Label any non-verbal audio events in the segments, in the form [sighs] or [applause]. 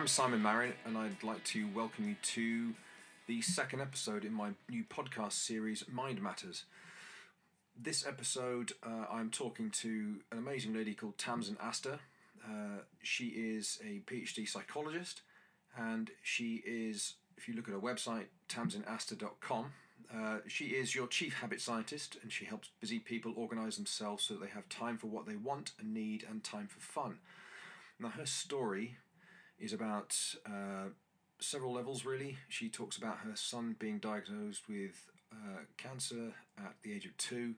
I'm Simon Marin, and I'd like to welcome you to the second episode in my new podcast series, Mind Matters. This episode, uh, I'm talking to an amazing lady called Tamsin Astor. Uh, she is a PhD psychologist, and she is, if you look at her website, tamsinastor.com, uh, she is your chief habit scientist, and she helps busy people organize themselves so that they have time for what they want and need and time for fun. Now, her story is about uh, several levels, really. She talks about her son being diagnosed with uh, cancer at the age of two,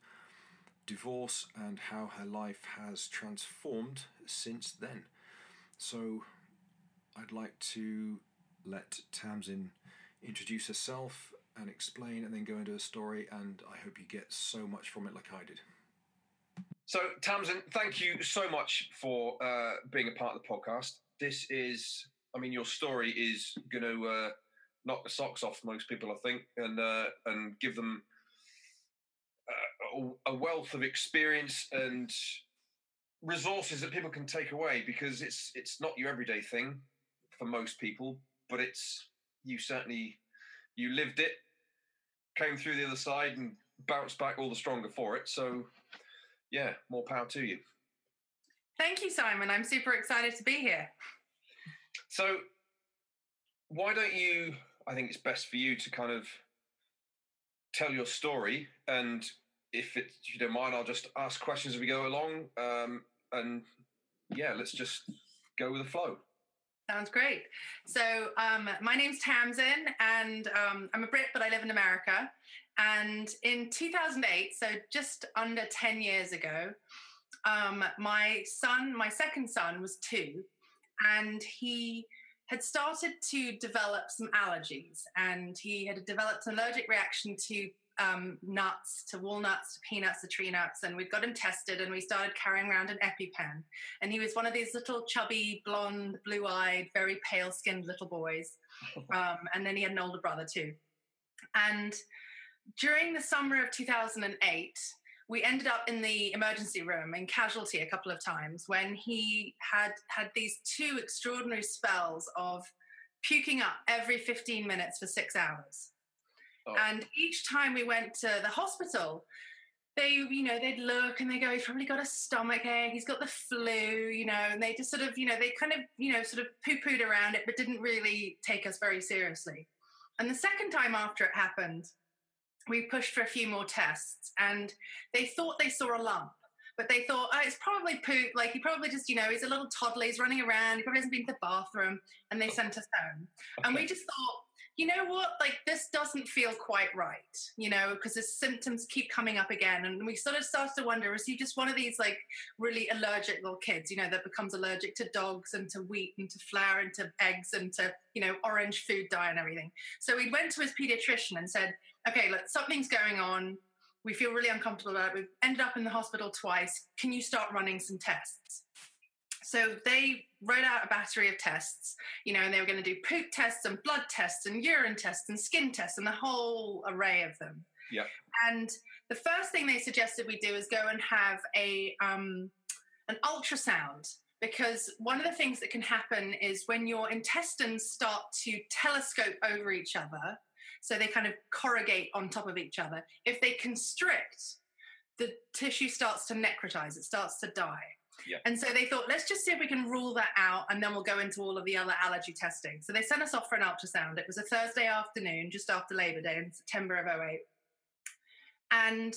divorce, and how her life has transformed since then. So, I'd like to let Tamsin introduce herself and explain and then go into a story, and I hope you get so much from it like I did. So, Tamsin, thank you so much for uh, being a part of the podcast. This is, I mean, your story is going to uh, knock the socks off most people, I think, and uh, and give them uh, a wealth of experience and resources that people can take away because it's it's not your everyday thing for most people, but it's you certainly you lived it, came through the other side, and bounced back all the stronger for it. So, yeah, more power to you. Thank you, Simon. I'm super excited to be here. So, why don't you? I think it's best for you to kind of tell your story, and if, it, if you don't mind, I'll just ask questions as we go along. Um, and yeah, let's just go with the flow. Sounds great. So, um, my name's Tamsin, and um, I'm a Brit, but I live in America. And in 2008, so just under 10 years ago, um, my son, my second son, was two, and he had started to develop some allergies, and he had developed an allergic reaction to um, nuts, to walnuts, to peanuts, to tree nuts, and we got him tested, and we started carrying around an EpiPen. And he was one of these little chubby, blonde, blue-eyed, very pale-skinned little boys. [laughs] Um, and then he had an older brother too. And during the summer of 2008, we ended up in the emergency room in casualty a couple of times when he had had these two extraordinary spells of puking up every 15 minutes for six hours. Oh. And each time we went to the hospital, they, you know, they'd look and they go, he's probably got a stomach ache, he's got the flu, you know, and they just sort of, you know, they kind of, you know, sort of poo pooed around it, but didn't really take us very seriously. And the second time after it happened, we pushed for a few more tests and they thought they saw a lump but they thought oh, it's probably poop like he probably just you know he's a little toddler he's running around he probably hasn't been to the bathroom and they sent us home. Okay. and we just thought you know what? Like this doesn't feel quite right you know because his symptoms keep coming up again and we sort of started to wonder is he just one of these like really allergic little kids you know that becomes allergic to dogs and to wheat and to flour and to eggs and to you know orange food dye and everything? So we went to his pediatrician and said okay, look, something's going on. We feel really uncomfortable about it. We've ended up in the hospital twice. Can you start running some tests? So they wrote out a battery of tests, you know, and they were going to do poop tests and blood tests and urine tests and skin tests and the whole array of them. Yeah. And the first thing they suggested we do is go and have a um, an ultrasound because one of the things that can happen is when your intestines start to telescope over each other, so they kind of corrugate on top of each other. If they constrict, the tissue starts to necrotize, it starts to die. Yeah. And so they thought, let's just see if we can rule that out and then we'll go into all of the other allergy testing. So they sent us off for an ultrasound. It was a Thursday afternoon, just after Labor Day in September of 08. And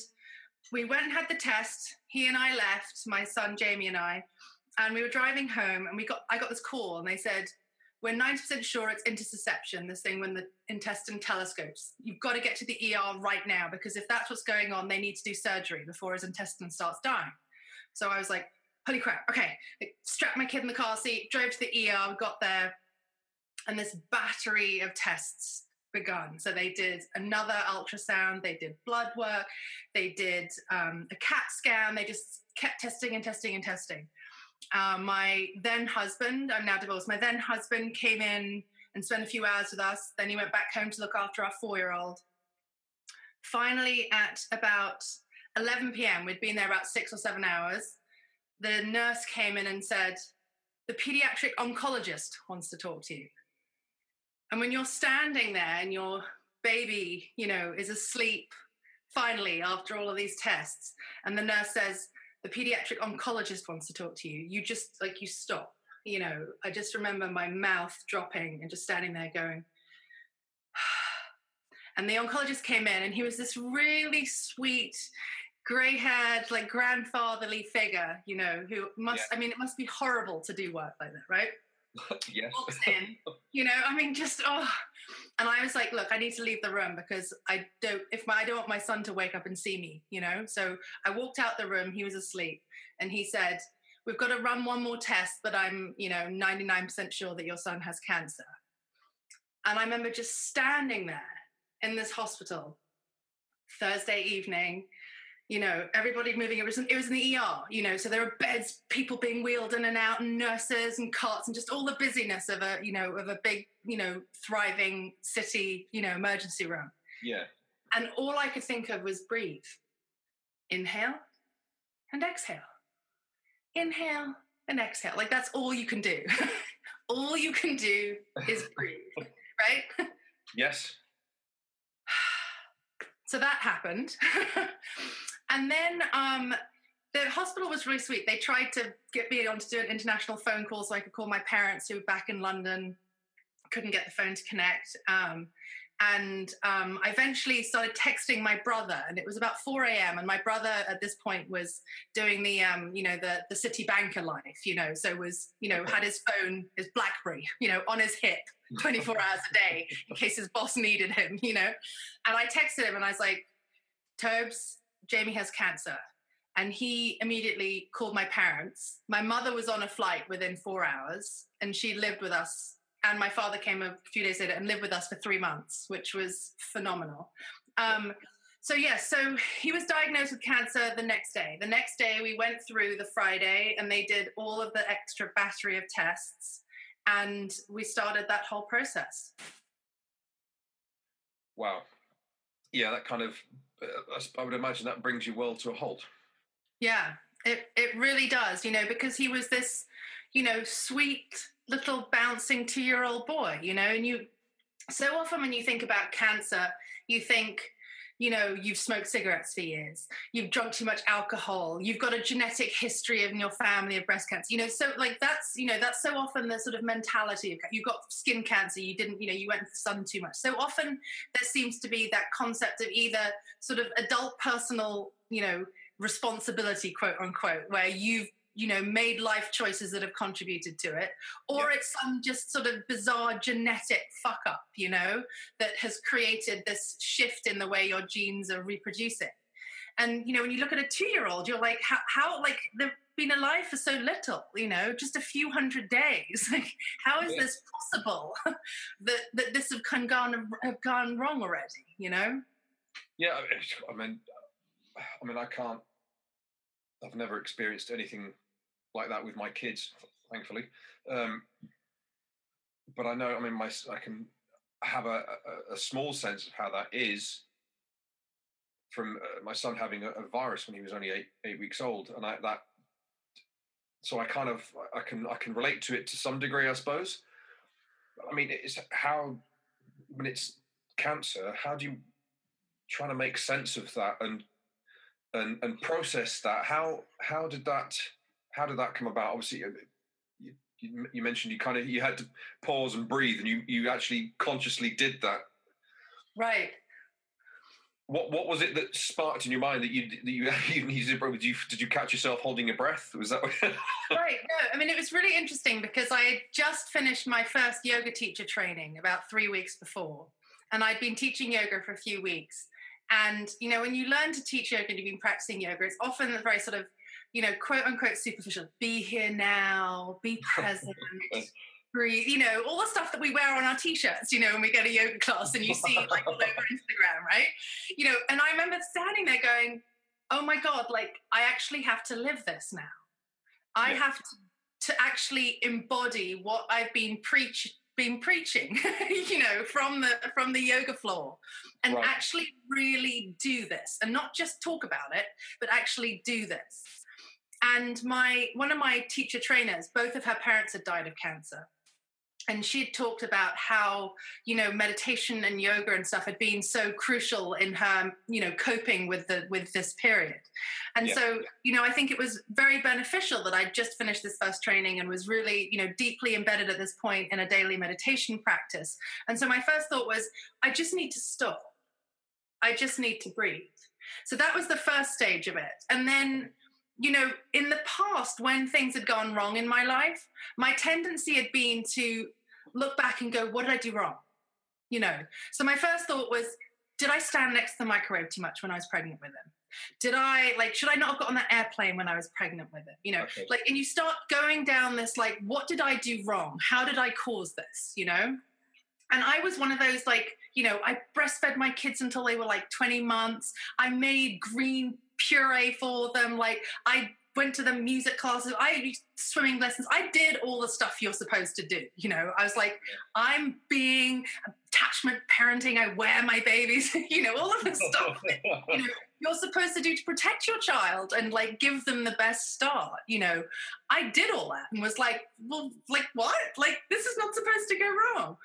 we went and had the test. He and I left, my son Jamie and I, and we were driving home and we got I got this call and they said, we're 90% sure it's intussusception, this thing when the intestine telescopes. You've got to get to the ER right now because if that's what's going on, they need to do surgery before his intestine starts dying. So I was like, holy crap, okay. I strapped my kid in the car seat, drove to the ER, got there, and this battery of tests begun. So they did another ultrasound, they did blood work, they did um, a CAT scan, they just kept testing and testing and testing. Uh, my then husband, I'm now divorced, my then husband came in and spent a few hours with us. Then he went back home to look after our four year old. Finally, at about 11 p.m., we'd been there about six or seven hours. The nurse came in and said, the pediatric oncologist wants to talk to you. And when you're standing there and your baby, you know, is asleep finally after all of these tests, and the nurse says, the pediatric oncologist wants to talk to you, you just like you stop. You know, I just remember my mouth dropping and just standing there going, [sighs] and the oncologist came in and he was this really sweet gray haired like grandfatherly figure you know who must yeah. i mean it must be horrible to do work like that right [laughs] yes. walks in you know i mean just oh. And i was like look i need to leave the room because i don't if my, i don't want my son to wake up and see me you know? So i walked out the room he was asleep and he said we've got to run one more test but i'm you know 99% sure that your son has cancer. And i remember just standing there in this hospital Thursday evening. You know, everybody moving. It was it was in the ER. You know, so there were beds, people being wheeled in and out, and nurses and carts, and just all the busyness of a you know of a big you know thriving city you know emergency room. Yeah. And all I could think of was breathe, inhale, and exhale, inhale and exhale. Like that's all you can do. [laughs] all you can do is breathe, [laughs] right? Yes. [sighs] So that happened. [laughs] and then um, the hospital was really sweet. They tried to get me on to do an international phone call so I could call my parents who were back in London. Couldn't get the phone to connect. Um, and um, I eventually started texting my brother, and it was about 4 a.m. And my brother at this point was doing the, um, you know, the the city banker life, you know, so was, you know, had his phone, his BlackBerry, you know, on his hip 24 hours a day in case his boss needed him, you know. And I texted him, and I was like, "Tobes, Jamie has cancer." And he immediately called my parents. My mother was on a flight within four hours, and she lived with us and my father came a few days later and lived with us for three months, which was phenomenal. Um, so yes, yeah, so he was diagnosed with cancer the next day. The next day we went through the Friday and they did all of the extra battery of tests and we started that whole process. Wow. Yeah, that kind of I would imagine that brings your world to a halt. Yeah, it it really does, you know, because he was this, you know, sweet little bouncing two year old boy, you know, and you so often when you think about cancer, you think, you know, you've smoked cigarettes for years, you've drunk too much alcohol, you've got a genetic history in your family of breast cancer, you know, so like that's, you know, that's so often the sort of mentality of you got skin cancer, you didn't, you know, you went the sun too much. So often there seems to be that concept of either sort of adult personal, you know, responsibility, quote unquote, where you've you know made life choices that have contributed to it or yeah. it's some just sort of bizarre genetic fuck up you know that has created this shift in the way your genes are reproducing. And you know when you look at a two year old you're like how, how like they've been alive for so little you know just a few hundred days. [laughs] Like how is this possible [laughs] that that this have gone have gone wrong already you know? Yeah i mean i mean i can't I've never experienced anything like that with my kids, thankfully. Um, but I know, I mean, my I can have a, a, a small sense of how that is from uh, my son having a, a, virus when he was only eight eight weeks old, and I, that so I kind of I can I can relate to it to some degree, I suppose. I mean, it's how when it's cancer, how do you try to make sense of that and and and process that? How how did that how did that come about? Obviously, uh, you, you, you, mentioned you kind of you had to pause and breathe, and you you actually consciously did that. Right. What what was it that sparked in your mind that you that you [laughs] even needed to breathe? Did you did you catch yourself holding your breath? Was that [laughs] right? No, I mean it was really interesting because I had just finished my first yoga teacher training about three weeks before, and I'd been teaching yoga for a few weeks. And you know, when you learn to teach yoga and you've been practicing yoga, it's often very sort of you know, quote unquote superficial. Be here now, be present, [laughs] breathe, you know, all the stuff that we wear on our t-shirts, you know, when we go to yoga class and you see like all over [laughs] Instagram, right? You know, and I remember standing there going, Oh my God, like I actually have to live this now. I yeah. have to, to actually embody what I've been preach been preaching, [laughs] you know, from the from the yoga floor, and right. actually really do this, and not just talk about it, but actually do this And my one of my teacher trainers, both of her parents had died of cancer. And she had talked about how you know meditation and yoga and stuff had been so crucial in her you know coping with the with this period. And yeah. so you know i think it was very beneficial that I'd just finished this first training and was really you know deeply embedded at this point in a daily meditation practice. And so my first thought was i just need to stop. I just need to breathe. So that was the first stage of it. And then you know, in the past, when things had gone wrong in my life, my tendency had been to look back and go, what did I do wrong? You know, so my first thought was, did I stand next to the microwave too much when I was pregnant with him? Did I like, should I not have got on that airplane when I was pregnant with him? You know, okay. like, and you start going down this, like, what did I do wrong? How did I cause this? You know? And I was one of those, like, you know, I breastfed my kids until they were like 20 months. I made green puree for them. Like I went to the music classes, I swimming lessons. I did all the stuff you're supposed to do. You know, I was like, I'm being attachment parenting. I wear my babies. [laughs] you know, all of the stuff you know you're supposed to do to protect your child and like give them the best start. You know, I did all that and was like, well, like what? Like this is not supposed to go wrong.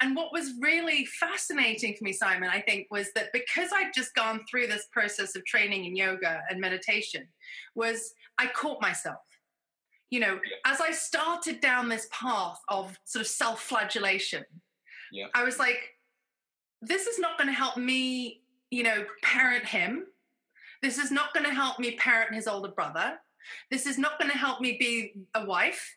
And what was really fascinating for me, Simon, I think, was that because I'd just gone through this process of training in yoga and meditation, was I caught myself. You know, as I started down this path of sort of self-flagellation, yeah. I was like, this is not going to help me, you know, parent him. This is not going to help me parent his older brother. This is not going to help me be a wife.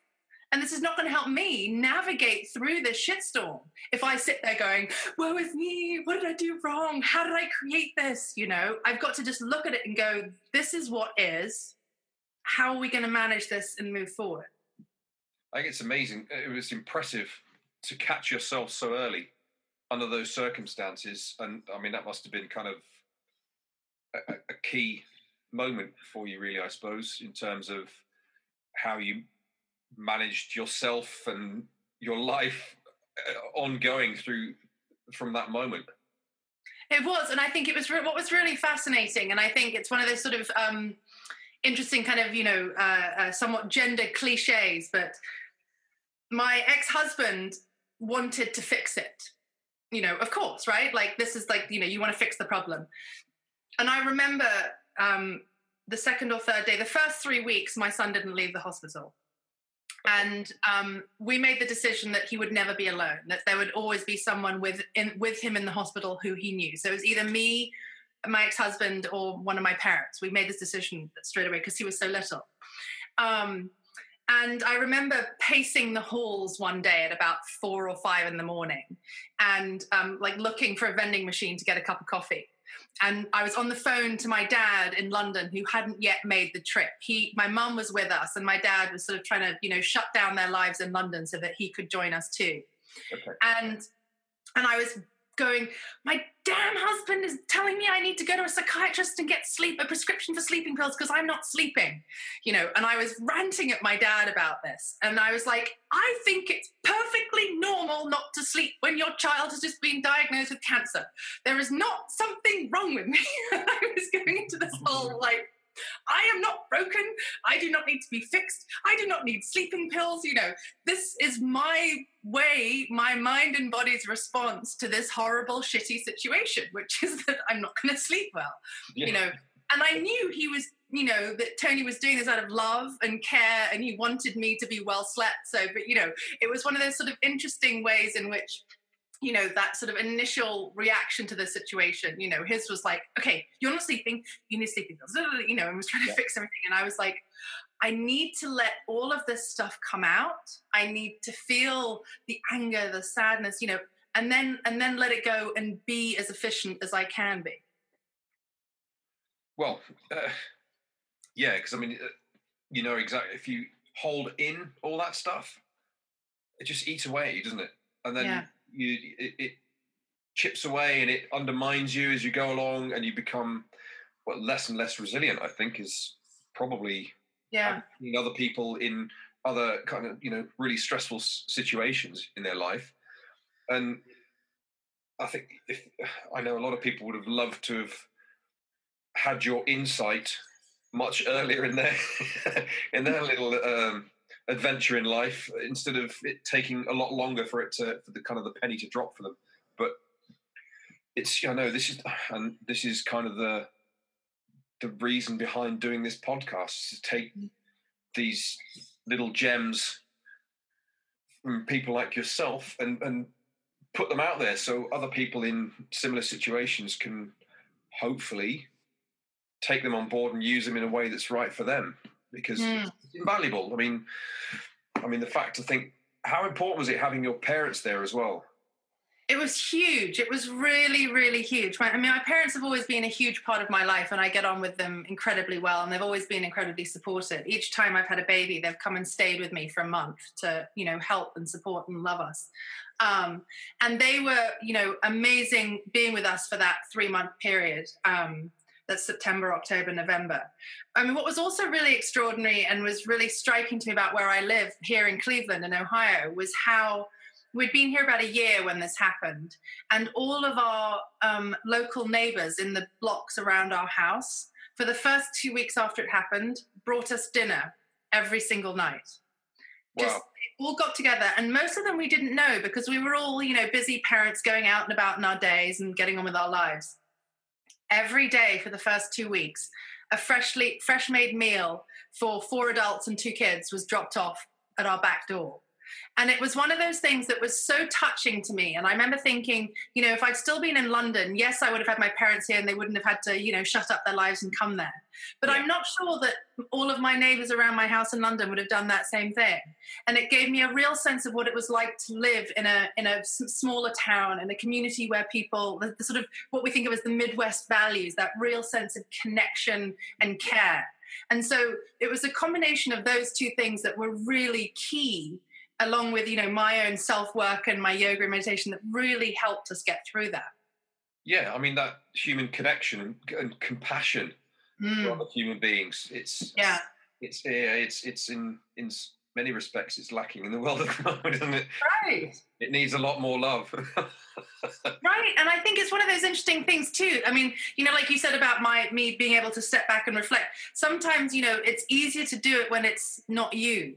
And this is not going to help me navigate through this shitstorm if I sit there going, woe is me, what did I do wrong? How did I create this? You know, I've got to just look at it and go, this is what is. How are we going to manage this and move forward? I think it's amazing. Uh, it was impressive to catch yourself so early under those circumstances. And I mean, that must have been kind of a, a key moment for you, really, I suppose, in terms of how you managed yourself and your life uh, ongoing through from that moment. It was and i think it was re- what was really fascinating and i think it's one of those sort of um, interesting kind of you know uh, uh, somewhat gender cliches but my ex-husband wanted to fix it. You know of course right? Like this is like you know you want to fix the problem and i remember um, the second or third day the first three weeks my son didn't leave the hospital. And um, we made the decision that he would never be alone that there would always be someone with in, with him in the hospital who he knew. So it was either me my ex-husband or one of my parents. We made this decision straight away because he was so little. Um, and I remember pacing the halls one day at about four or five in the morning and um, like looking for a vending machine to get a cup of coffee and I was on the phone to my dad in London who hadn't yet made the trip. He, my mum was with us, and my dad was sort of trying to, you know, shut down their lives in London so that he could join us too. Okay. And and I was going, my damn husband is telling me I need to go to a psychiatrist and get sleep a prescription for sleeping pills because I'm not sleeping, you know. And I was ranting at my dad about this, and I was like, I think it's perfectly normal not to sleep when your child has just been diagnosed with cancer. There is not something wrong with me. [laughs] I was going into this whole like I am not broken. I do not need to be fixed. I do not need sleeping pills. You know, this is my way, my mind and body's response to this horrible, shitty situation, which is [laughs] that I'm not going to sleep well. Yeah. You know, and I knew he was, you know, that Tony was doing this out of love and care, and he wanted me to be well slept. So, but you know, it was one of those sort of interesting ways in which you know that sort of initial reaction to the situation you know his was like okay you're not sleeping you need sleeping [laughs] you know and was trying to yeah. fix everything and i was like i need to let all of this stuff come out. I need to feel the anger the sadness you know and then and then let it go and be as efficient as i can be. Well uh, yeah because i mean uh, you know exactly if you hold in all that stuff it just eats away doesn't it? And then yeah you it, it chips away and it undermines you as you go along, and you become well less and less resilient. I think is probably yeah other people in other kind of you know really stressful situations in their life, and I think if I know a lot of people would have loved to have had your insight much earlier in their [laughs] in their little um, adventure in life instead of it taking a lot longer for it to for the kind of the penny to drop for them. But it's I know this is and this is kind of the the reason behind doing this podcast is to take these little gems from people like yourself and and put them out there so other people in similar situations can hopefully take them on board and use them in a way that's right for them because mm. it's invaluable. I mean, I mean the fact to think how important was it having your parents there as well? It was huge. It was really, really huge. I mean, my parents have always been a huge part of my life, and I get on with them incredibly well. And they've always been incredibly supportive. Each time I've had a baby, they've come and stayed with me for a month to, you know, help and support and love us. Um, and they were, you know, amazing being with us for that three month period. Um, that's September, October, November. I mean, what was also really extraordinary and was really striking to me about where I live here in Cleveland in Ohio was how we'd been here about a year when this happened, and all of our um, local neighbors in the blocks around our house, for the first two weeks after it happened, brought us dinner every single night. Wow. Just all got together, and most of them we didn't know because we were all, you know, busy parents going out and about in our days and getting on with our lives every day for the first two weeks, a freshly fresh made meal for four adults and two kids was dropped off at our back door. And it was one of those things that was so touching to me. And I remember thinking, you know, if I'd still been in London, yes, I would have had my parents here and they wouldn't have had to, you know, shut up their lives and come there. But yeah. I'm not sure that all of my neighbors around my house in London would have done that same thing. And it gave me a real sense of what it was like to live in a in a smaller town in a community where people the, the sort of what we think of as the Midwest values, that real sense of connection and care. And so it was a combination of those two things that were really key along with you know my own self work and my yoga and meditation that really helped us get through that. Yeah i mean that human connection and, compassion mm. for other human beings it's yeah. it's yeah, it's it's in in many respects it's lacking in the world at the moment isn't it? Right. It needs a lot more love. [laughs] Right and i think it's one of those interesting things too. I mean you know like you said about my me being able to step back and reflect sometimes you know it's easier to do it when it's not you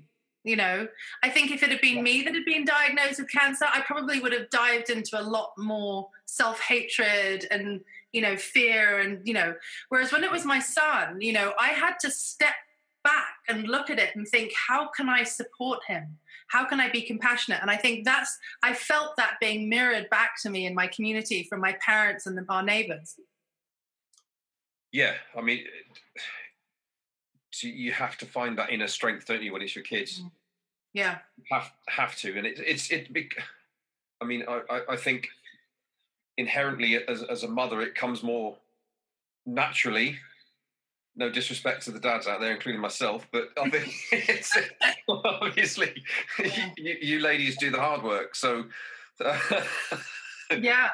you know i think if it had been me that had been diagnosed with cancer i probably would have dived into a lot more self-hatred and you know fear and you know whereas when it was my son you know i had to step back and look at it and think how can i support him how can i be compassionate and i think that's i felt that being mirrored back to me in my community from my parents and our neighbors yeah i mean [sighs] you have to find that inner strength, don't you, when it's your kids? Mm. Yeah, have have to, and it, it's it. I mean, I, I think inherently as as a mother, it comes more naturally. No disrespect to the dads out there, including myself, but I think [laughs] it's obviously [laughs] you, you, ladies do the hard work. So [laughs] yeah,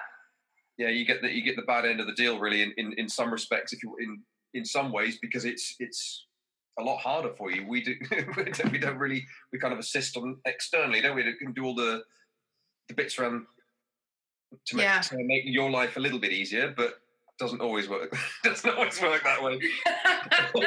yeah, you get the you get the bad end of the deal, really, in, in, in some respects, if you in in some ways, because it's it's a lot harder for you. We do [laughs] we don't really we kind of assist on externally, don't we? We can do all the the bits around to make, yeah. to make your life a little bit easier, but doesn't always work. [laughs] doesn't always work that way. [laughs] right.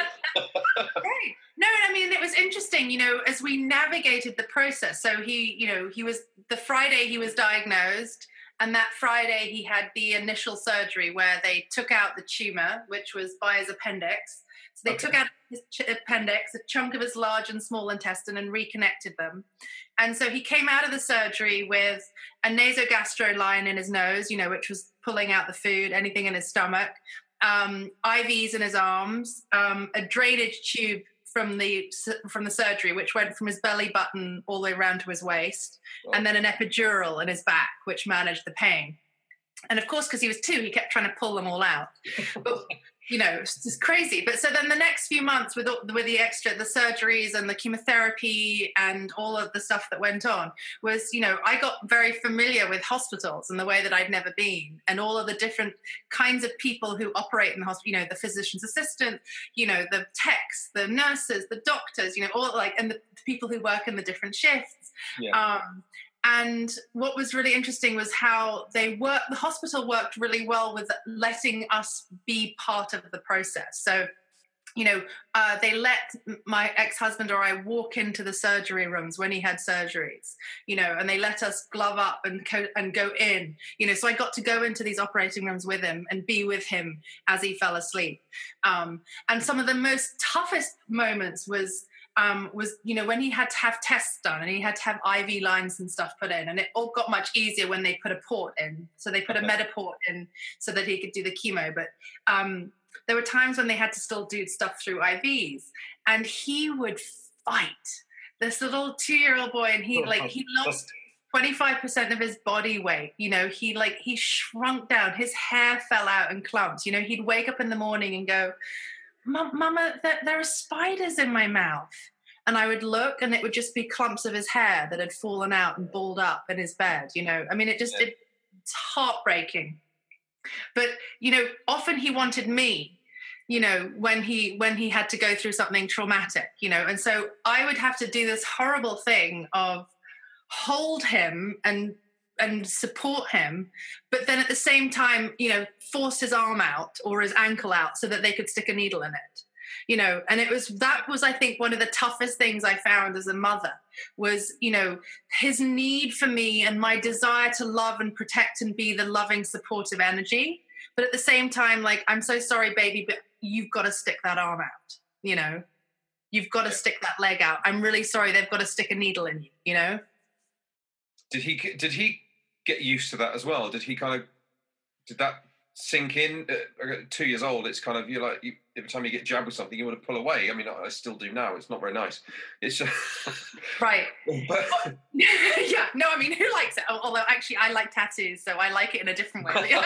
No, I mean it was interesting, you know, as we navigated the process. So he, you know, he was the Friday he was diagnosed, and that Friday he had the initial surgery where they took out the tumor, which was by his appendix so they okay. took out his appendix, a chunk of his large and small intestine, and reconnected them. And so he came out of the surgery with a nasogastro line in his nose, you know, which was pulling out the food, anything in his stomach, um, IVs in his arms, um, a drainage tube from the from the surgery, which went from his belly button all the way around to his waist, oh. and then an epidural in his back, which managed the pain. And of course, because he was two, he kept trying to pull them all out. [laughs] But you know, it's just crazy. But so then the next few months with with the extra, the surgeries and the chemotherapy and all of the stuff that went on was, you know, I got very familiar with hospitals in the way that I'd never been, and all of the different kinds of people who operate in the hospital. You know, the physician's assistant, you know, the techs, the nurses, the doctors, you know, all like, and the people who work in the different shifts. Yeah. Um, and what was really interesting was how they work the hospital worked really well with letting us be part of the process so you know, uh, they let my ex-husband or I walk into the surgery rooms when he had surgeries, you know, and they let us glove up and co- and go in, you know. So I got to go into these operating rooms with him and be with him as he fell asleep. Um, and some of the most toughest moments was um, was you know when he had to have tests done and he had to have IV lines and stuff put in, and it all got much easier when they put a port in. So they put okay. a Mediport in so that he could do the chemo, but um, there were times when they had to still do stuff through IVs, and he would fight. This little two-year-old boy, and he like he lost 25% of his body weight you know he like he shrunk down his hair fell out in clumps you know he'd wake up in the morning and go mama there, there, are spiders in my mouth. And i would look and it would just be clumps of his hair that had fallen out and balled up in his bed you know? I mean it just yeah. it, it's heartbreaking. But you know often he wanted me you know when he when he had to go through something traumatic you know? And so i would have to do this horrible thing of hold him and and support him but then at the same time you know force his arm out or his ankle out so that they could stick a needle in it you know and it was that was i think one of the toughest things i found as a mother was you know his need for me and my desire to love and protect and be the loving supportive energy. But at the same time like i'm so sorry baby but you've got to stick that arm out you know? You've got to stick that leg out. I'm really sorry they've got to stick a needle in you you know? Did he did he get used to that as well? Did he kind of did that sink in? Uh, two years old it's kind of you're like you, every time you get jabbed with something you want to pull away. I mean i, I still do now. It's not very nice. It's just [laughs] right. But, [laughs] yeah. No i mean who likes it? Although actually i like tattoos so i like it in a different way. [laughs]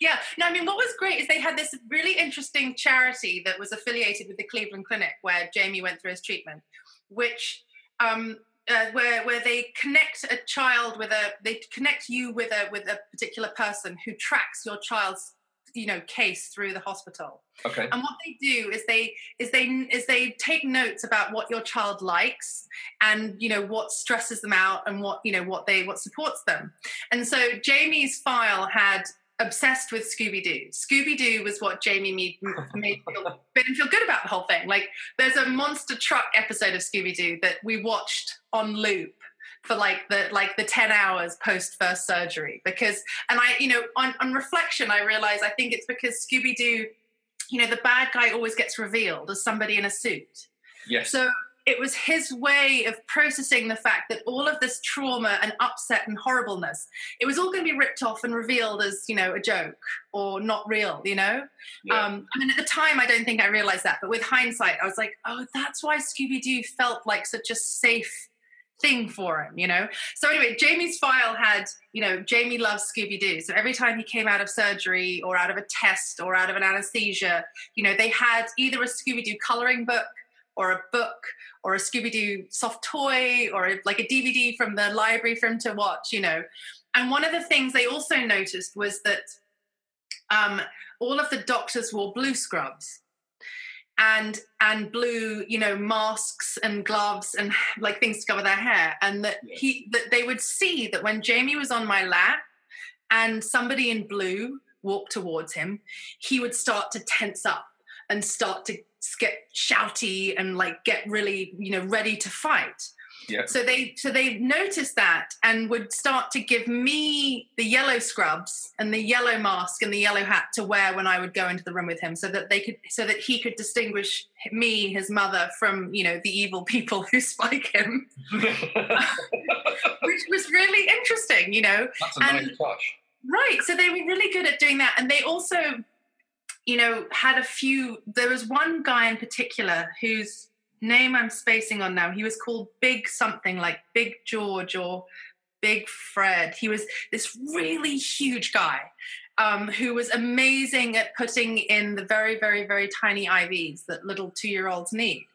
Yeah. No, I mean, what was great is they had this really interesting charity that was affiliated with the Cleveland Clinic where Jamie went through his treatment, which um, uh, where where they connect a child with a they connect you with a with a particular person who tracks your child's you know case through the hospital. Okay. And what they do is they is they is they take notes about what your child likes and you know what stresses them out and what you know what they what supports them. And so jamie's file had obsessed with Scooby Doo. Scooby Doo was what Jamie made, made feel, made him feel good about the whole thing. Like, there's a monster truck episode of Scooby Doo that we watched on loop for like the like the 10 hours post first surgery because and i you know on, on reflection i realize i think it's because scooby-doo you know the bad guy always gets revealed as somebody in a suit yes so it was his way of processing the fact that all of this trauma and upset and horribleness it was all going to be ripped off and revealed as you know a joke or not real you know yeah. um, i mean at the time i don't think i realized that but with hindsight i was like oh that's why scooby-doo felt like such a safe thing for him, you know? So anyway, Jamie's file had, you know, Jamie loves Scooby-Doo. So every time he came out of surgery or out of a test or out of an anesthesia, you know, they had either a Scooby-Doo coloring book or a book or a Scooby Doo soft toy or a, like a DVD from the library for him to watch, you know. And one of the things they also noticed was that um, all of the doctors wore blue scrubs and and blue you know masks and gloves and like things to cover their hair. And that he that they would see that when jamie was on my lap and somebody in blue walked towards him he would start to tense up and start to get shouty and like get really you know ready to fight yeah. So they so they noticed that and would start to give me the yellow scrubs and the yellow mask and the yellow hat to wear when I would go into the room with him, so that they could so that he could distinguish me, his mother, from you know the evil people who spike him, [laughs] which was really interesting. You know, that's a and, nice touch. Right. So they were really good at doing that, and they also you know, had a few. There was one guy in particular whose name I'm spacing on now. He was called Big something like Big George or Big Fred. He was this really huge guy um, who was amazing at putting in the very, very, very tiny IVs that little two year olds need.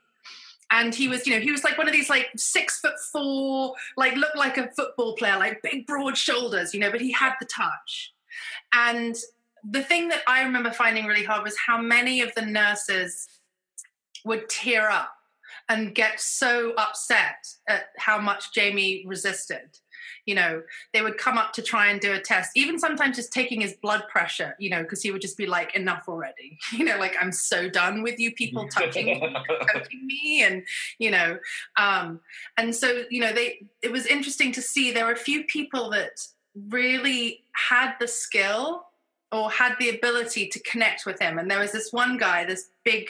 And he was, you know, he was like one of these like six foot four, like looked like a football player, like big broad shoulders, you know, but he had the touch. And the thing that I remember finding really hard was how many of the nurses would tear up and get so upset at how much Jamie resisted. you know they would come up to try and do a test even sometimes just taking his blood pressure you know because he would just be like enough already [laughs] you know like i'm so done with you people [laughs] touching me, touching me and you know um and so you know they it was interesting to see there were a few people that really had the skill or had the ability to connect with him and there was this one guy this big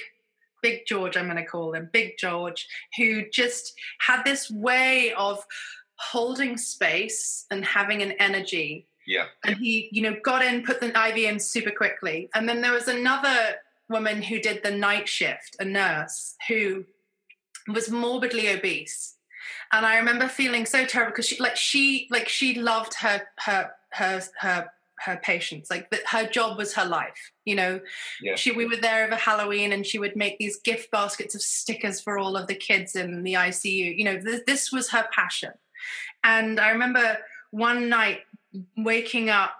big george i'm going to call him big george who just had this way of holding space and having an energy. Yeah. And he, you know, got in, put the IV in super quickly. And then there was another woman who did the night shift, a nurse who was morbidly obese. And I remember feeling so terrible because she like she like she loved her her her her her patients like that her job was her life you know yeah. she we were there over halloween and she would make these gift baskets of stickers for all of the kids in the icu you know th- this was her passion and I remember one night waking up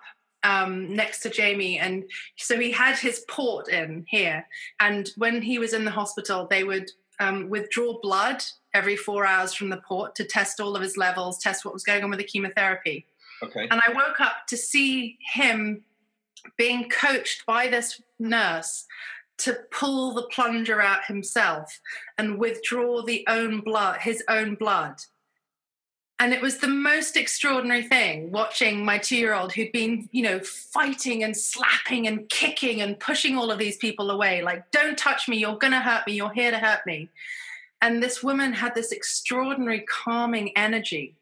um, next to Jamie, and so he had his port in here. And when he was in the hospital, they would um, withdraw blood every four hours from the port to test all of his levels, test what was going on with the chemotherapy. Okay. And I woke up to see him being coached by this nurse to pull the plunger out himself and withdraw the own blood, his own blood and it was the most extraordinary thing watching my two year old who'd been, you know, fighting and slapping and kicking and pushing all of these people away. Like, don't touch me. You're going to hurt me. You're here to hurt me. And this woman had this extraordinary calming energy.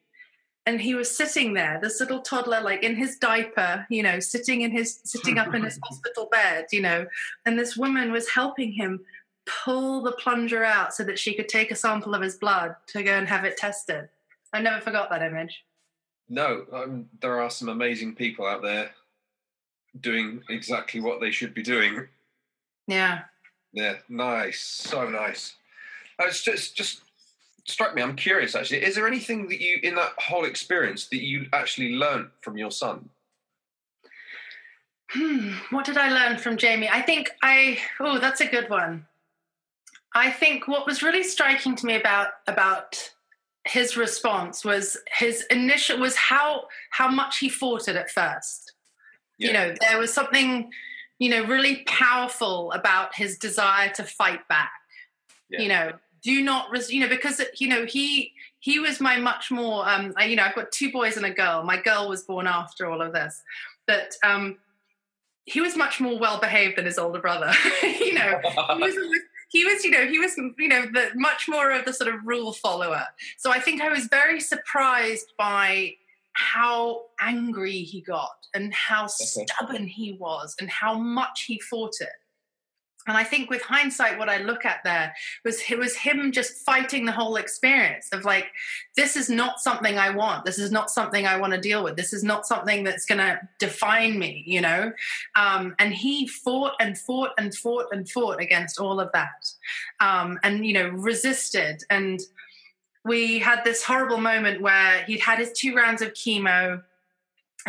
And he was sitting there, this little toddler, like in his diaper, you know, sitting in his, sitting up in his [laughs] hospital bed, you know, and this woman was helping him pull the plunger out so that she could take a sample of his blood to go and have it tested I never forgot that image. No, um, there are some amazing people out there doing exactly what they should be doing. Yeah. Yeah, nice, so nice. Uh, it's just just struck me. I'm curious actually. Is there anything that you in that whole experience that you actually learned from your son? Hmm, what did I learn from Jamie? I think I oh, that's a good one. I think what was really striking to me about about his response was his initial was how how much he fought it at first. Yeah. You know, there was something, you know, really powerful about his desire to fight back. Yeah. You know, do not res- you know because you know he he was my much more um I, you know I've got two boys and a girl. My girl was born after all of this, but um he was much more well behaved than his older brother. [laughs] you know, he was he was, you know, he was, you know, the much more of the sort of rule follower. So I think I was very surprised by how angry he got and how stubborn he was and how much he fought it. And I think with hindsight, what I look at there was it was him just fighting the whole experience of like, this is not something I want. This is not something I want to deal with. This is not something that's going to define me, you know. Um, and he fought and fought and fought and fought against all of that, um, and you know, resisted. And we had this horrible moment where he'd had his two rounds of chemo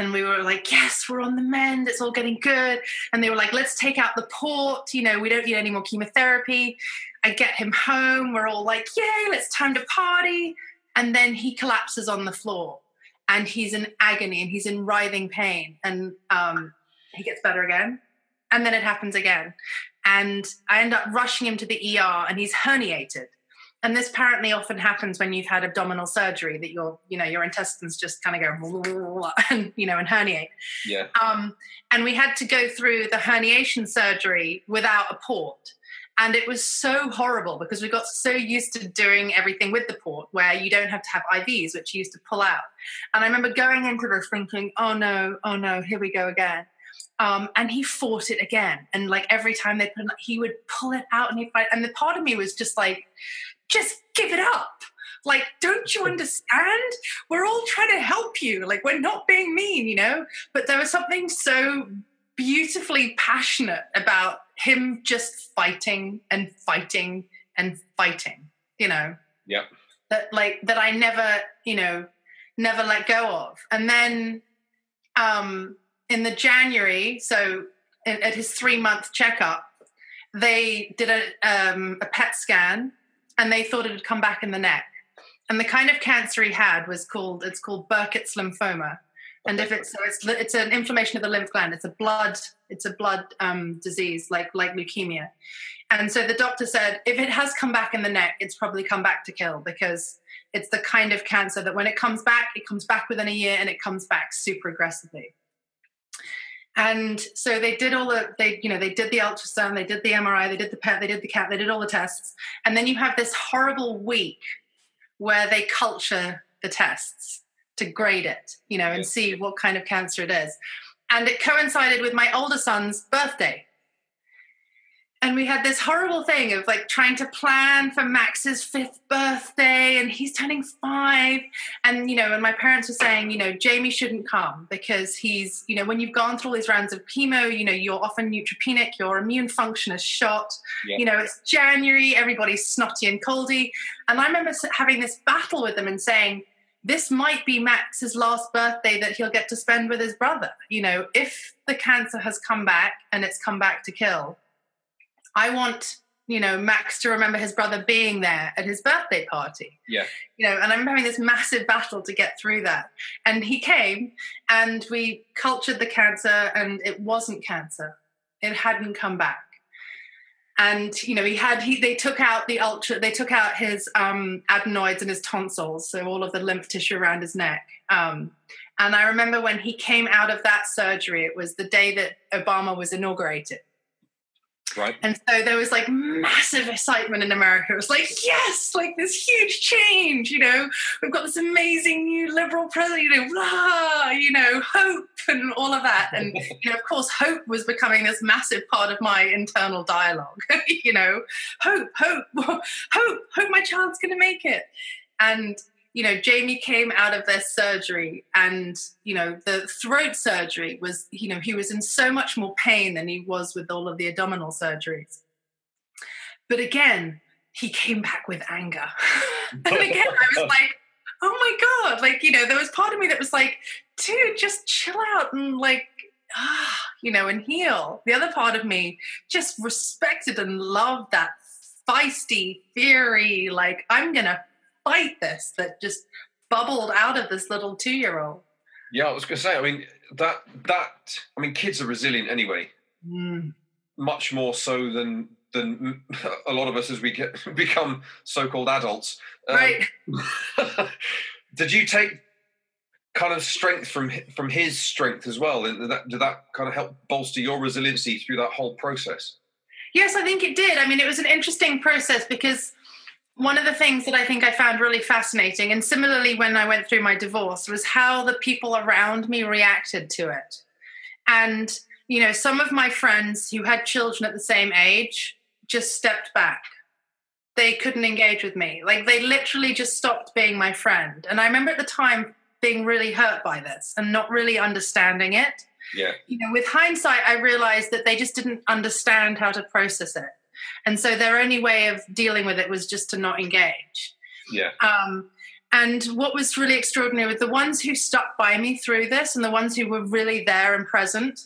and we were like, yes, we're on the mend. It's all getting good. And they were like, let's take out the port. You know, we don't need any more chemotherapy. I get him home. We're all like, yay, it's time to party. And then he collapses on the floor and he's in agony and he's in writhing pain. And um, he gets better again. And then it happens again. And I end up rushing him to the ER and he's herniated and this apparently often happens when you've had abdominal surgery that your you know your intestines just kind of go [laughs] and you know and herniate. Yeah. Um, and we had to go through the herniation surgery without a port. And it was so horrible because we got so used to doing everything with the port where you don't have to have IVs which you used to pull out. And I remember going into this thinking oh no oh no here we go again. Um, and he fought it again. And like every time they put, he would pull it out and he'd fight. And the part of me was just like, just give it up. Like, don't you understand? We're all trying to help you. Like, we're not being mean, you know? But there was something so beautifully passionate about him just fighting and fighting and fighting, you know? Yep. That, like, that I never, you know, never let go of. And then um, in the January, so in, at his three month checkup, they did a, um, a PET scan and they thought it had come back in the neck. and the kind of cancer he had was called it's called Burkitt's lymphoma. And if it's so it's it's an inflammation of the lymph gland. It's a blood it's a blood um, disease like like leukemia. And so the doctor said if it has come back in the neck, it's probably come back to kill because it's the kind of cancer that when it comes back, it comes back within a year and it comes back super aggressively. And so they did all the they you know they did the ultrasound, they did the MRI, they did the PET, they did the CAT, they did all the tests, and then you have this horrible week where they culture the tests to grade it, you know, and see what kind of cancer it is. And it coincided with my older son's birthday and we had this horrible thing of like trying to plan for Max's fifth birthday and he's turning five. And, you know, and my parents were saying, you know, Jamie shouldn't come because he's, you know, when you've gone through all these rounds of chemo, you know, you're often neutropenic, your immune function is shot. Yeah. You know, it's January, everybody's snotty and coldy. And I remember having this battle with them and saying, this might be Max's last birthday that he'll get to spend with his brother. You know, if the cancer has come back and it's come back to kill, I want you know Max to remember his brother being there at his birthday party. Yeah. You know, and I'm having this massive battle to get through that. And he came and we cultured the cancer and it wasn't cancer. It hadn't come back. And you know, he had he they took out the ultra they took out his um adenoids and his tonsils, so all of the lymph tissue around his neck. Um and I remember when he came out of that surgery, it was the day that Obama was inaugurated Right. And so there was like massive excitement in America. It was like, yes, like this huge change, you know, we've got this amazing new liberal president, you know, blah, you know, hope and all of that. And, you know, of course, hope was becoming this massive part of my internal dialogue, [laughs] you know, hope, hope, [laughs] hope, hope my child's going to make it. And you know, Jamie came out of their surgery and, you know, the throat surgery was, you know, he was in so much more pain than he was with all of the abdominal surgeries. But again, he came back with anger. [laughs] and again, I was like, oh my God. Like, you know, there was part of me that was like, dude, just chill out and like, ah, you know, and heal. The other part of me just respected and loved that feisty, fiery, like, I'm going to fight this that just bubbled out of this little two year old. Yeah, I was going to say. I mean that that I mean kids are resilient anyway. Mm. Much more so than than [laughs] a lot of us as we get [laughs] become so-called adults. Um, right. [laughs] did you take kind of strength from from his strength as well? And did that, did that kind of help bolster your resiliency through that whole process? Yes, I think it did. I mean, it was an interesting process because one of the things that I think I found really fascinating, and similarly when I went through my divorce, was how the people around me reacted to it. And, you know, some of my friends who had children at the same age just stepped back. They couldn't engage with me. Like they literally just stopped being my friend. And I remember at the time being really hurt by this and not really understanding it. Yeah. You know, with hindsight, I realized that they just didn't understand how to process it. And so their only way of dealing with it was just to not engage. Yeah. Um, and what was really extraordinary with the ones who stuck by me through this and the ones who were really there and present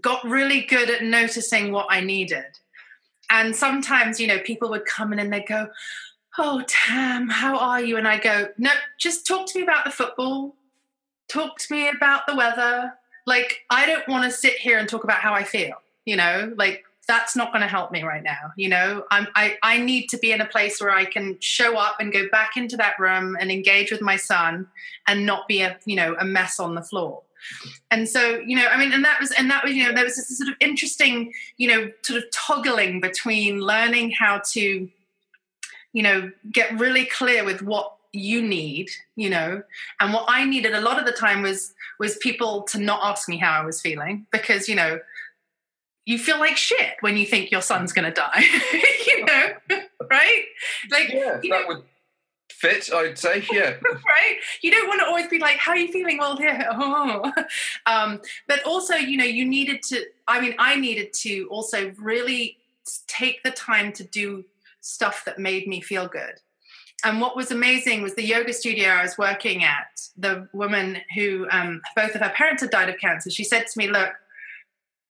got really good at noticing what I needed. And sometimes, you know, people would come in and they'd go, Oh, Tam, how are you? And I go, No, just talk to me about the football. Talk to me about the weather. Like, I don't want to sit here and talk about how I feel, you know, like that's not going to help me right now you know? I'm, I, I need to be in a place where i can show up and go back into that room and engage with my son and not be a you know a mess on the floor. And so you know i mean and that was and that was you know there was this sort of interesting you know sort of toggling between learning how to you know get really clear with what you need you know? And what i needed a lot of the time was was people to not ask me how i was feeling because you know you feel like shit when you think your son's going to die, [laughs] you know, [laughs] right? Like, yeah, that know, would fit, I'd say, yeah. [laughs] right? You don't want to always be like, how are you feeling? Well, here, oh. Um, but also, you know, you needed to, I mean, I needed to also really take the time to do stuff that made me feel good. And what was amazing was the yoga studio I was working at, the woman who um, both of her parents had died of cancer, she said to me, Look,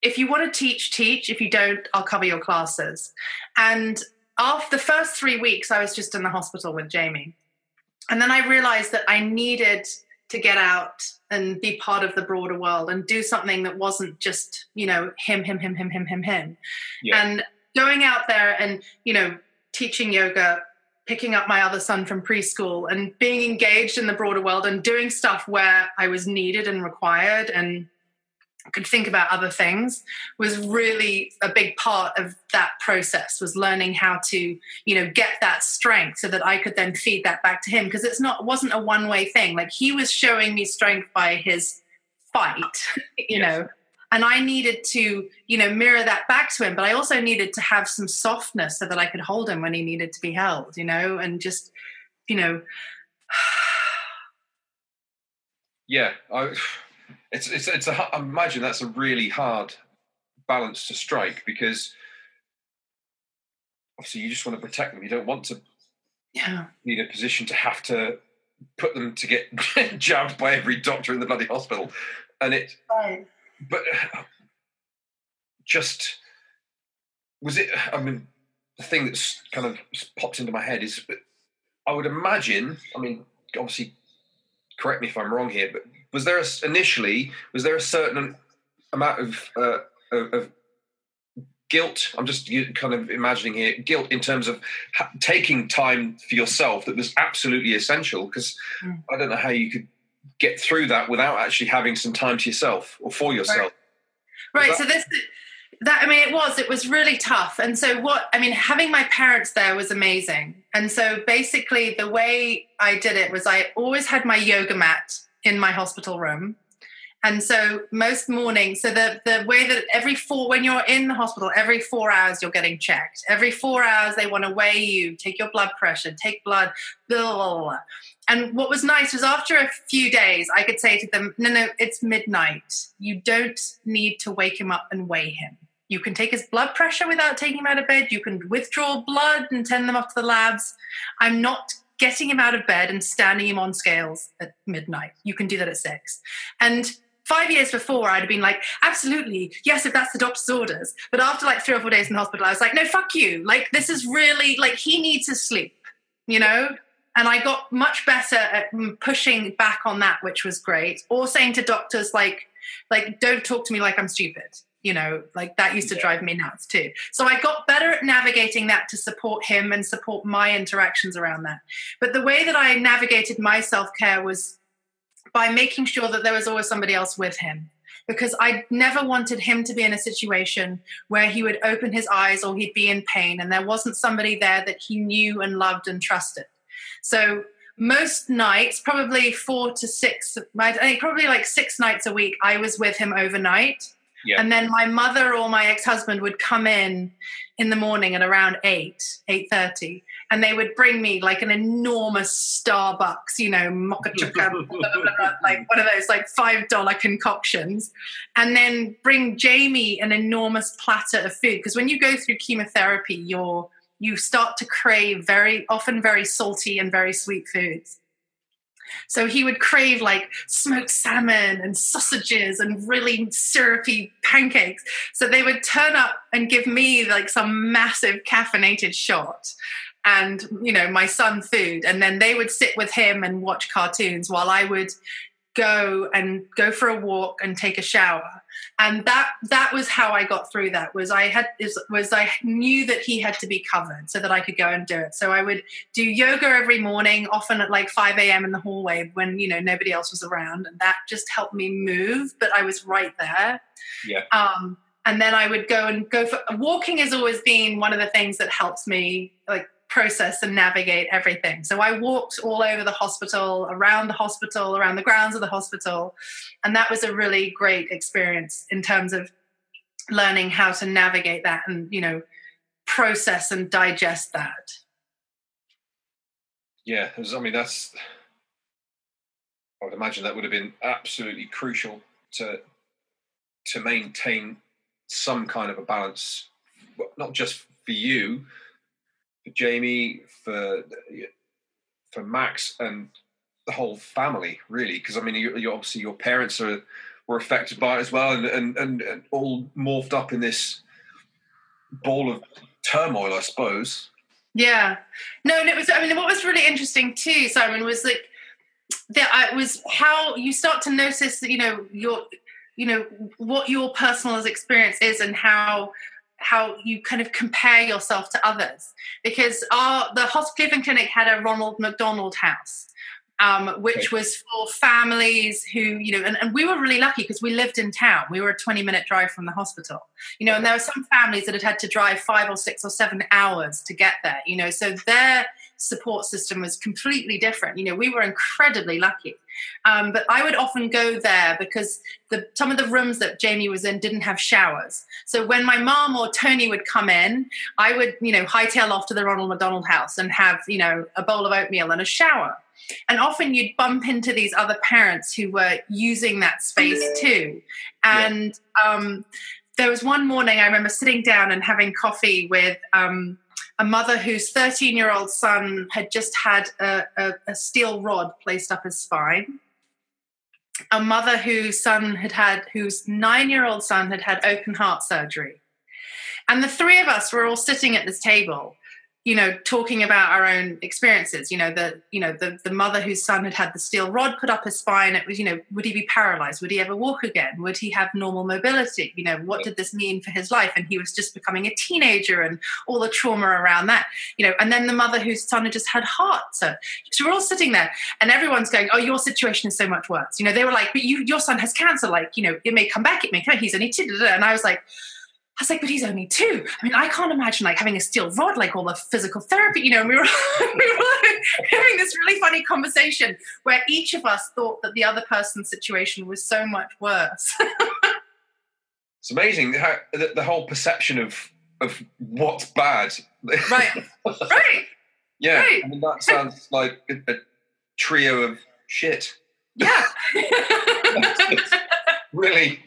if you want to teach, teach. If you don't, I'll cover your classes. And after the first three weeks, I was just in the hospital with Jamie. and then I realized that I needed to get out and be part of the broader world and do something that wasn't just you know him him him him him him him yeah. and going out there and you know teaching yoga picking up my other son from preschool and being engaged in the broader world and doing stuff where i was needed and required and could think about other things was really a big part of that process was learning how to you know get that strength so that i could then feed that back to him. Because it's not wasn't a one way thing. Like he was showing me strength by his fight [laughs] you yes. know? And i needed to you know mirror that back to him but i also needed to have some softness so that i could hold him when he needed to be held you know? And just you know [sighs] yeah i it's it's it's a. I imagine that's a really hard balance to strike because obviously you just want to protect them. You don't want to yeah. be in a position to have to put them to get [laughs] jabbed by every doctor in the bloody hospital, and it. Right. But just was it? I mean, the thing that's kind of popped into my head is, I would imagine. I mean, obviously, correct me if I'm wrong here, but was there a, initially was there a certain amount of, uh, of, of guilt i'm just kind of imagining here guilt in terms of ha- taking time for yourself that was absolutely essential because mm. i don't know how you could get through that without actually having some time to yourself or for yourself right, right. so this that i mean it was it was really tough and so what i mean having my parents there was amazing and so basically the way i did it was i always had my yoga mat in my hospital room. And so most mornings, so the, the way that every four, when you're in the hospital, every four hours you're getting checked. Every four hours they want to weigh you, take your blood pressure, take blood, blah, blah, blah. And what was nice was after a few days, I could say to them, no, no, it's midnight. You don't need to wake him up and weigh him. You can take his blood pressure without taking him out of bed. You can withdraw blood and send them off to the labs. I'm not getting him out of bed and standing him on scales at midnight. You can do that at six. And five years before, I'd have been like, absolutely, yes, if that's the doctor's orders. But after like three or four days in the hospital, I was like, no, fuck you. Like, this is really, like, he needs his sleep, you know? And I got much better at pushing back on that, which was great. Or saying to doctors, like, like, don't talk to me like I'm stupid you know like that used to drive me nuts too so i got better at navigating that to support him and support my interactions around that but the way that i navigated my self-care was by making sure that there was always somebody else with him because I never wanted him to be in a situation where he would open his eyes or he'd be in pain and there wasn't somebody there that he knew and loved and trusted. So most nights, probably four to six, I think probably like six nights a week, I was with him overnight. Yeah. And then my mother or my ex-husband would come in in the morning at around 8, 8.30 and they would bring me like an enormous Starbucks, you know, mocha choca, [laughs] like one of those like $5 concoctions and then bring Jamie an enormous platter of food. Because when you go through chemotherapy, you're, you start to crave very often very salty and very sweet foods. So he would crave like smoked salmon and sausages and really syrupy pancakes. So they would turn up and give me like some massive caffeinated shot and you know my son food and then they would sit with him and watch cartoons while i would go and go for a walk and take a shower and that that was how i got through that was i had was i knew that he had to be covered so that i could go and do it. So i would do yoga every morning often at like 5 a.m in the hallway when you know nobody else was around and that just helped me move but i was right there. Yeah. Um and then i would go and go for walking has always been one of the things that helps me like process and navigate everything. So I walked all over the hospital, around the hospital, around the grounds of the hospital. And that was a really great experience in terms of learning how to navigate that and, you know, process and digest that. Yeah, I mean, that's, I would imagine that would have been absolutely crucial to to maintain some kind of a balance, not just for you, for Jamie, for for Max, and the whole family, really. Because I mean, you, you, obviously your parents are were affected by it as well, and, and and and all morphed up in this ball of turmoil, I suppose. Yeah. No, and it was, I mean, what was really interesting too, Simon, was like, that I was how you start to notice, you know, your, you know, what your personal experience is and how, how you kind of compare yourself to others. Because our the Cleveland Clinic had a Ronald McDonald House, um, which was for families who, you know, and, and we were really lucky because we lived in town. We were a 20 minute drive from the hospital, you know, and there were some families that had had to drive five or six or seven hours to get there, you know, so their support system was completely different. You know, we were incredibly lucky. Um, but I would often go there because the, some of the rooms that Jamie was in didn't have showers. So when my mom or Tony would come in, I would, you know, hightail off to the Ronald McDonald house and have, you know, a bowl of oatmeal and a shower. And often you'd bump into these other parents who were using that space too. And yeah. um, there was one morning I remember sitting down and having coffee with um, a mother whose 13 year old son had just had a, a, a, steel rod placed up his spine. A mother whose son had had, whose nine year old son had had open heart surgery. And the three of us were all sitting at this table you know talking about our own experiences you know the you know the, the mother whose son had had the steel rod put up his spine it was you know would he be paralyzed? Would he ever walk again? Would he have normal mobility? You know what did this mean for his life? And he was just becoming a teenager and all the trauma around that you know and then the mother whose son had just had heart so, so we're all sitting there and everyone's going oh your situation is so much worse. You know they were like but you your son has cancer like you know it may come back it may come back. he's only two and i was like I was like, but he's only two. I mean, I can't imagine like having a steel rod, like all the physical therapy, you know. And we were, [laughs] we were having this really funny conversation where each of us thought that the other person's situation was so much worse. [laughs] it's amazing how the, the, whole perception of of what's bad. Right. [laughs] Right. yeah. Right. I mean, that sounds like a, a trio of shit. Yeah. really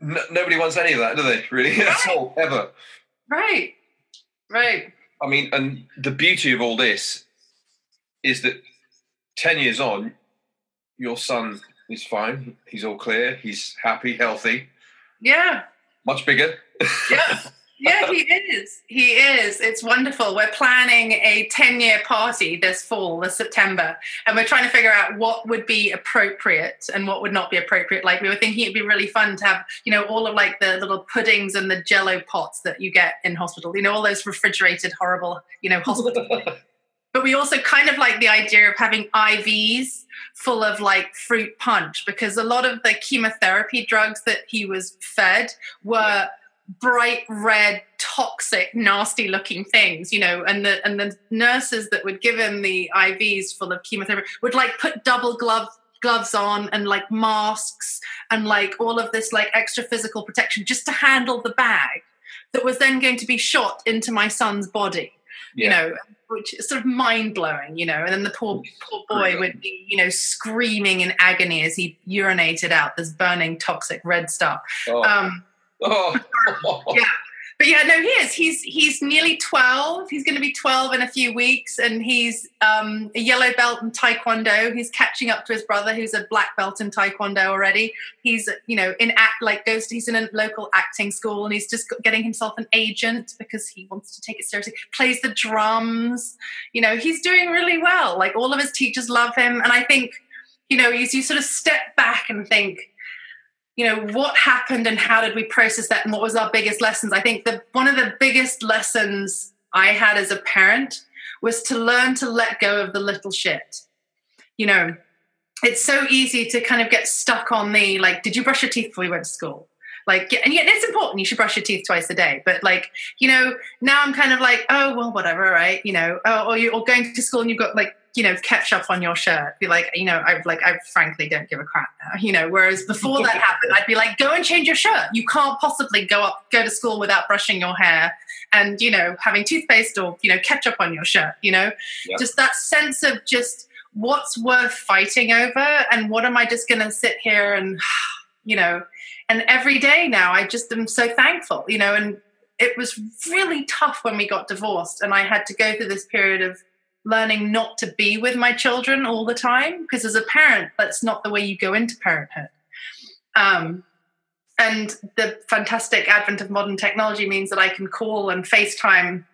nobody wants any of that, do they? Really, [laughs] right. at all, ever. Right. Right. I mean, and the beauty of all this is that ten years on, your son is fine. He's all clear. He's happy, healthy. Yeah. Much bigger. Yeah. [laughs] yeah, he is. He is. It's wonderful. We're planning a 10 year party this fall, this September, and we're trying to figure out what would be appropriate and what would not be appropriate. Like, we were thinking it'd be really fun to have, you know, all of like the little puddings and the jello pots that you get in hospital, you know, all those refrigerated, horrible, you know, hospital. [laughs] but we also kind of like the idea of having IVs full of like fruit punch because a lot of the chemotherapy drugs that he was fed were bright red toxic nasty looking things you know and the and the nurses that would give him the ivs full of chemotherapy would like put double glove gloves on and like masks and like all of this like extra physical protection just to handle the bag that was then going to be shot into my son's body yeah. you know which is sort of mind blowing you know and then the poor poor boy would be you know screaming in agony as he urinated out this burning toxic red stuff oh. um Oh. [laughs] yeah. But yeah, no, he is. He's he's nearly twelve. He's going to be twelve in a few weeks, and he's um, a yellow belt in taekwondo. He's catching up to his brother, who's a black belt in taekwondo already. He's you know in act like goes to he's in a local acting school, and he's just getting himself an agent because he wants to take it seriously. Plays the drums. You know, he's doing really well. Like all of his teachers love him, and I think you know, as you sort of step back and think you know what happened and how did we process that and what was our biggest lessons? I think the one of the biggest lessons i had as a parent was to learn to let go of the little shit. You know it's so easy to kind of get stuck on the like did you brush your teeth before you went to school? Like and yet it's important you should brush your teeth twice a day. But like you know now i'm kind of like oh well whatever right you know oh, or you're going to school and you've got like you know ketchup on your shirt. Be like you know I've like i frankly don't give a crap now you know whereas before that [laughs] happened i'd be like go and change your shirt. You can't possibly go up go to school without brushing your hair and you know having toothpaste or you know ketchup on your shirt you know? Yep. just that sense of just what's worth fighting over and what am i just going to sit here and [sighs] you know and every day now i just am so thankful you know and it was really tough when we got divorced and i had to go through this period of learning not to be with my children all the time because as a parent that's not the way you go into parenthood. Um, and the fantastic advent of modern technology means that i can call and facetime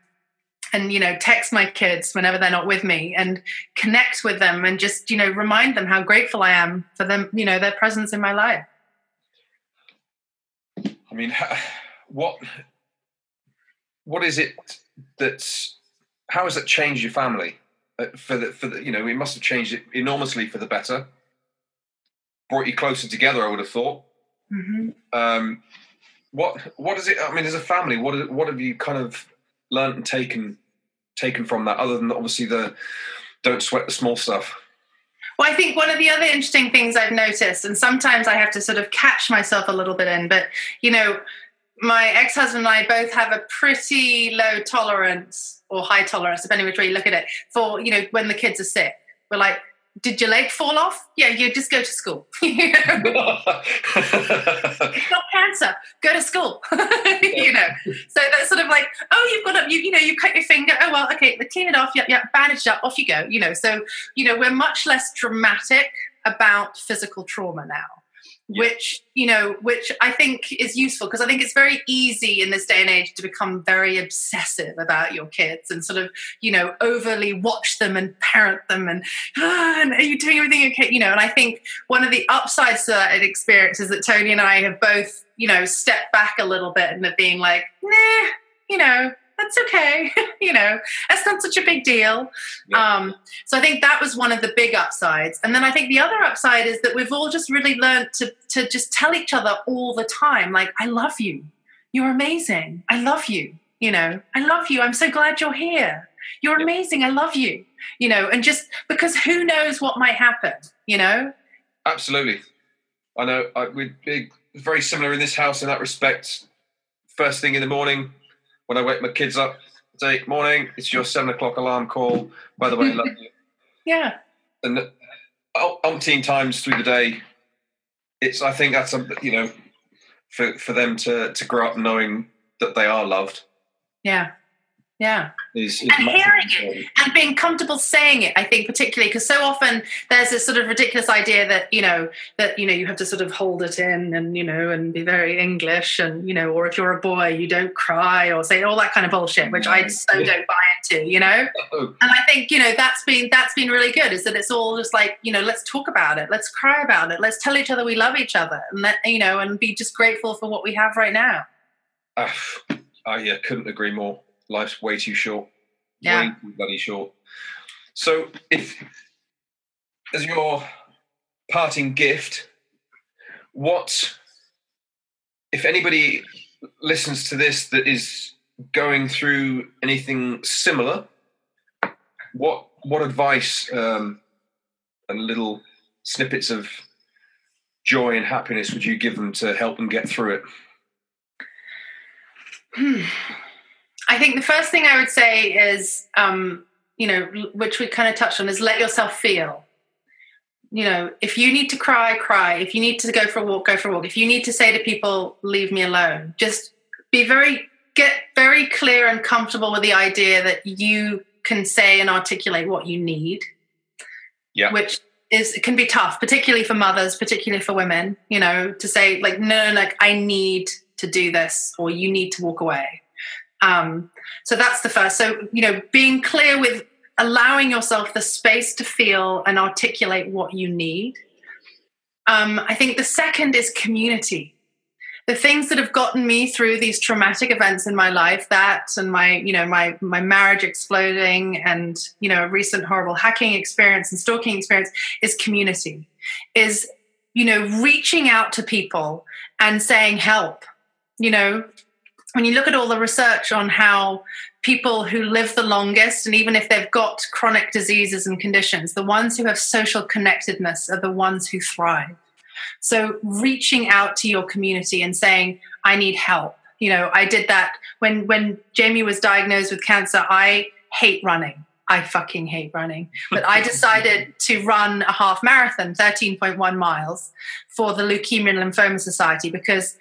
and you know text my kids whenever they're not with me and connect with them and just you know remind them how grateful i am for them you know their presence in my life. I mean what what is it that's how has that changed your family for the for the you know it must have changed it enormously for the better. Brought you closer together i would have thought. Mm-hmm. um, what what is it i mean as a family what what have you kind of learned and taken taken from that other than obviously the don't sweat the small stuff? Well, I think one of the other interesting things I've noticed, and sometimes I have to sort of catch myself a little bit in, but you know, my ex-husband and I both have a pretty low tolerance or high tolerance, depending which way you look at it, for you know when the kids are sick. We're like, did your leg fall off? Yeah, you just go to school. [laughs] [laughs] it's not cancer. Go to school. [laughs] you know. So that's sort of like, oh, you've got up, you, you know, you cut your finger. Oh well, okay, clean it off. Yep, yep, bandaged up. Off you go. You know. So you know, we're much less dramatic about physical trauma now yeah. which you know which i think is useful because i think it's very easy in this day and age to become very obsessive about your kids and sort of you know overly watch them and parent them and, ah, and are you doing everything okay you know and i think one of the upsides to that experience is that tony and i have both you know stepped back a little bit and being like nah you know that's okay. [laughs] you know, that's not such a big deal. Yeah. Um, so I think that was one of the big upsides. And then I think the other upside is that we've all just really learned to to just tell each other all the time, like, I love you. You're amazing. I love you. You know, I love you. I'm so glad you're here. You're yeah. amazing. I love you. You know, and just because who knows what might happen, you know? Absolutely. I know I, we're very similar in this house in that respect. First thing in the morning, when I wake my kids up, say, morning, it's your seven o'clock alarm call. By the way, love you. [laughs] Yeah. And umpteen times through the day, it's, I think that's, a, you know, for, for them to, to grow up knowing that they are loved. Yeah. Yeah. Is, is and hearing it and being comfortable saying it, I think particularly because so often there's this sort of ridiculous idea that, you know, that, you know, you have to sort of hold it in and, you know, and be very English and, you know, or if you're a boy, you don't cry or say all that kind of bullshit, which I so yeah. don't buy into, you know? Oh. And I think, you know, that's been that's been really good, is that it's all just like, you know, let's talk about it, let's cry about it, let's tell each other we love each other and that, you know, and be just grateful for what we have right now. Uh, I yeah, couldn't agree more life's way too short. Yeah. Way too bloody short. So if as your parting gift, what if anybody listens to this that is going through anything similar, what what advice um, and little snippets of joy and happiness would you give them to help them get through it? I think the first thing I would say is, um, you know, which we kind of touched on, is let yourself feel. You know, if you need to cry, cry. If you need to go for a walk, go for a walk. If you need to say to people, leave me alone, just be very, get very clear and comfortable with the idea that you can say and articulate what you need. Yeah. Which is it can be tough, particularly for mothers, particularly for women, you know, to say like, no, no, like I need to do this or you need to walk away um, so that's the first. So, you know, being clear with allowing yourself the space to feel and articulate what you need. Um, I think the second is community. The things that have gotten me through these traumatic events in my life, that and my, you know, my my marriage exploding, and you know, a recent horrible hacking experience and stalking experience, is community. Is you know, reaching out to people and saying help. You know, when you look at all the research on how people who live the longest, and even if they've got chronic diseases and conditions, the ones who have social connectedness are the ones who thrive. So, reaching out to your community and saying, I need help. You know, I did that when when Jamie was diagnosed with cancer. I hate running. I fucking hate running. But I [laughs] decided to run a half marathon, 13.1 miles, for the Leukemia and Lymphoma Society because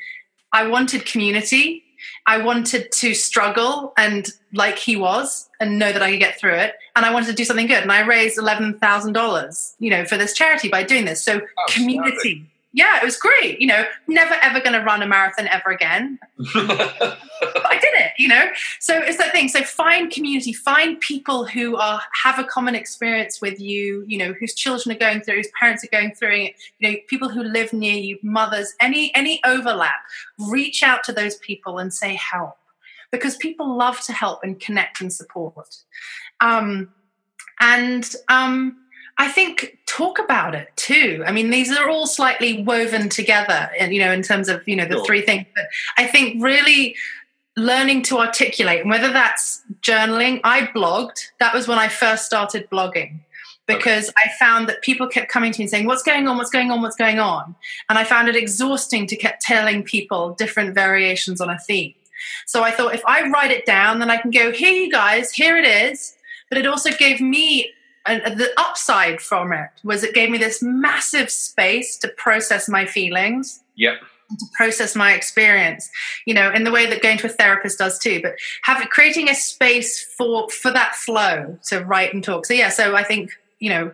I wanted community I wanted to struggle and like he was and know that I could get through it. And I wanted to do something good. And I raised eleven thousand dollars, you know, for this charity by doing this. So oh, community. Yeah, it was great. You know, never ever going to run a marathon ever again. [laughs] but I did it. You know so it's that thing so find community find people who are have a common experience with you you know whose children are going through whose parents are going through it you know people who live near you mothers any any overlap reach out to those people and say help because people love to help and connect and support um and um I think talk about it too. I mean, these are all slightly woven together, and you know, in terms of you know the sure. three things. But I think really learning to articulate, and whether that's journaling. I blogged. That was when I first started blogging because okay. I found that people kept coming to me saying, "What's going on? What's going on? What's going on?" And I found it exhausting to keep telling people different variations on a theme. So I thought, if I write it down, then I can go, "Here, you guys. Here it is." But it also gave me and the upside from it was it gave me this massive space to process my feelings. Yep. To process my experience, you know, in the way that going to a therapist does too. But having creating a space for for that flow to write and talk. So yeah, so I think you know,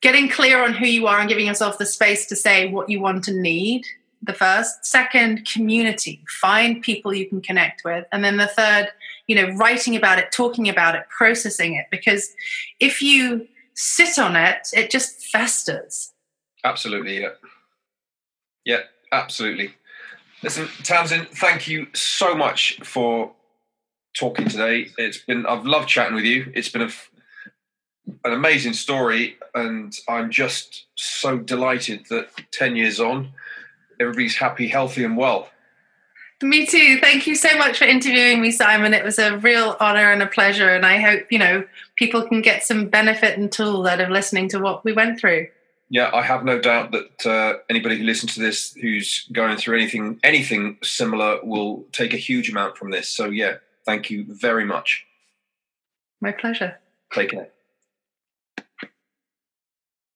getting clear on who you are and giving yourself the space to say what you want to need. The first, second, community. Find people you can connect with, and then the third, you know writing about it talking about it processing it because if you sit on it it just festers absolutely yeah yeah absolutely listen tamsin thank you so much for talking today it's been i've loved chatting with you it's been a, an amazing story and i'm just so delighted that 10 years on everybody's happy healthy and well me too. Thank you so much for interviewing me, Simon. It was a real honor and a pleasure. And I hope, you know, people can get some benefit and tool out of listening to what we went through. Yeah, I have no doubt that uh, anybody who listens to this who's going through anything anything similar will take a huge amount from this. So yeah, thank you very much. My pleasure. Take care.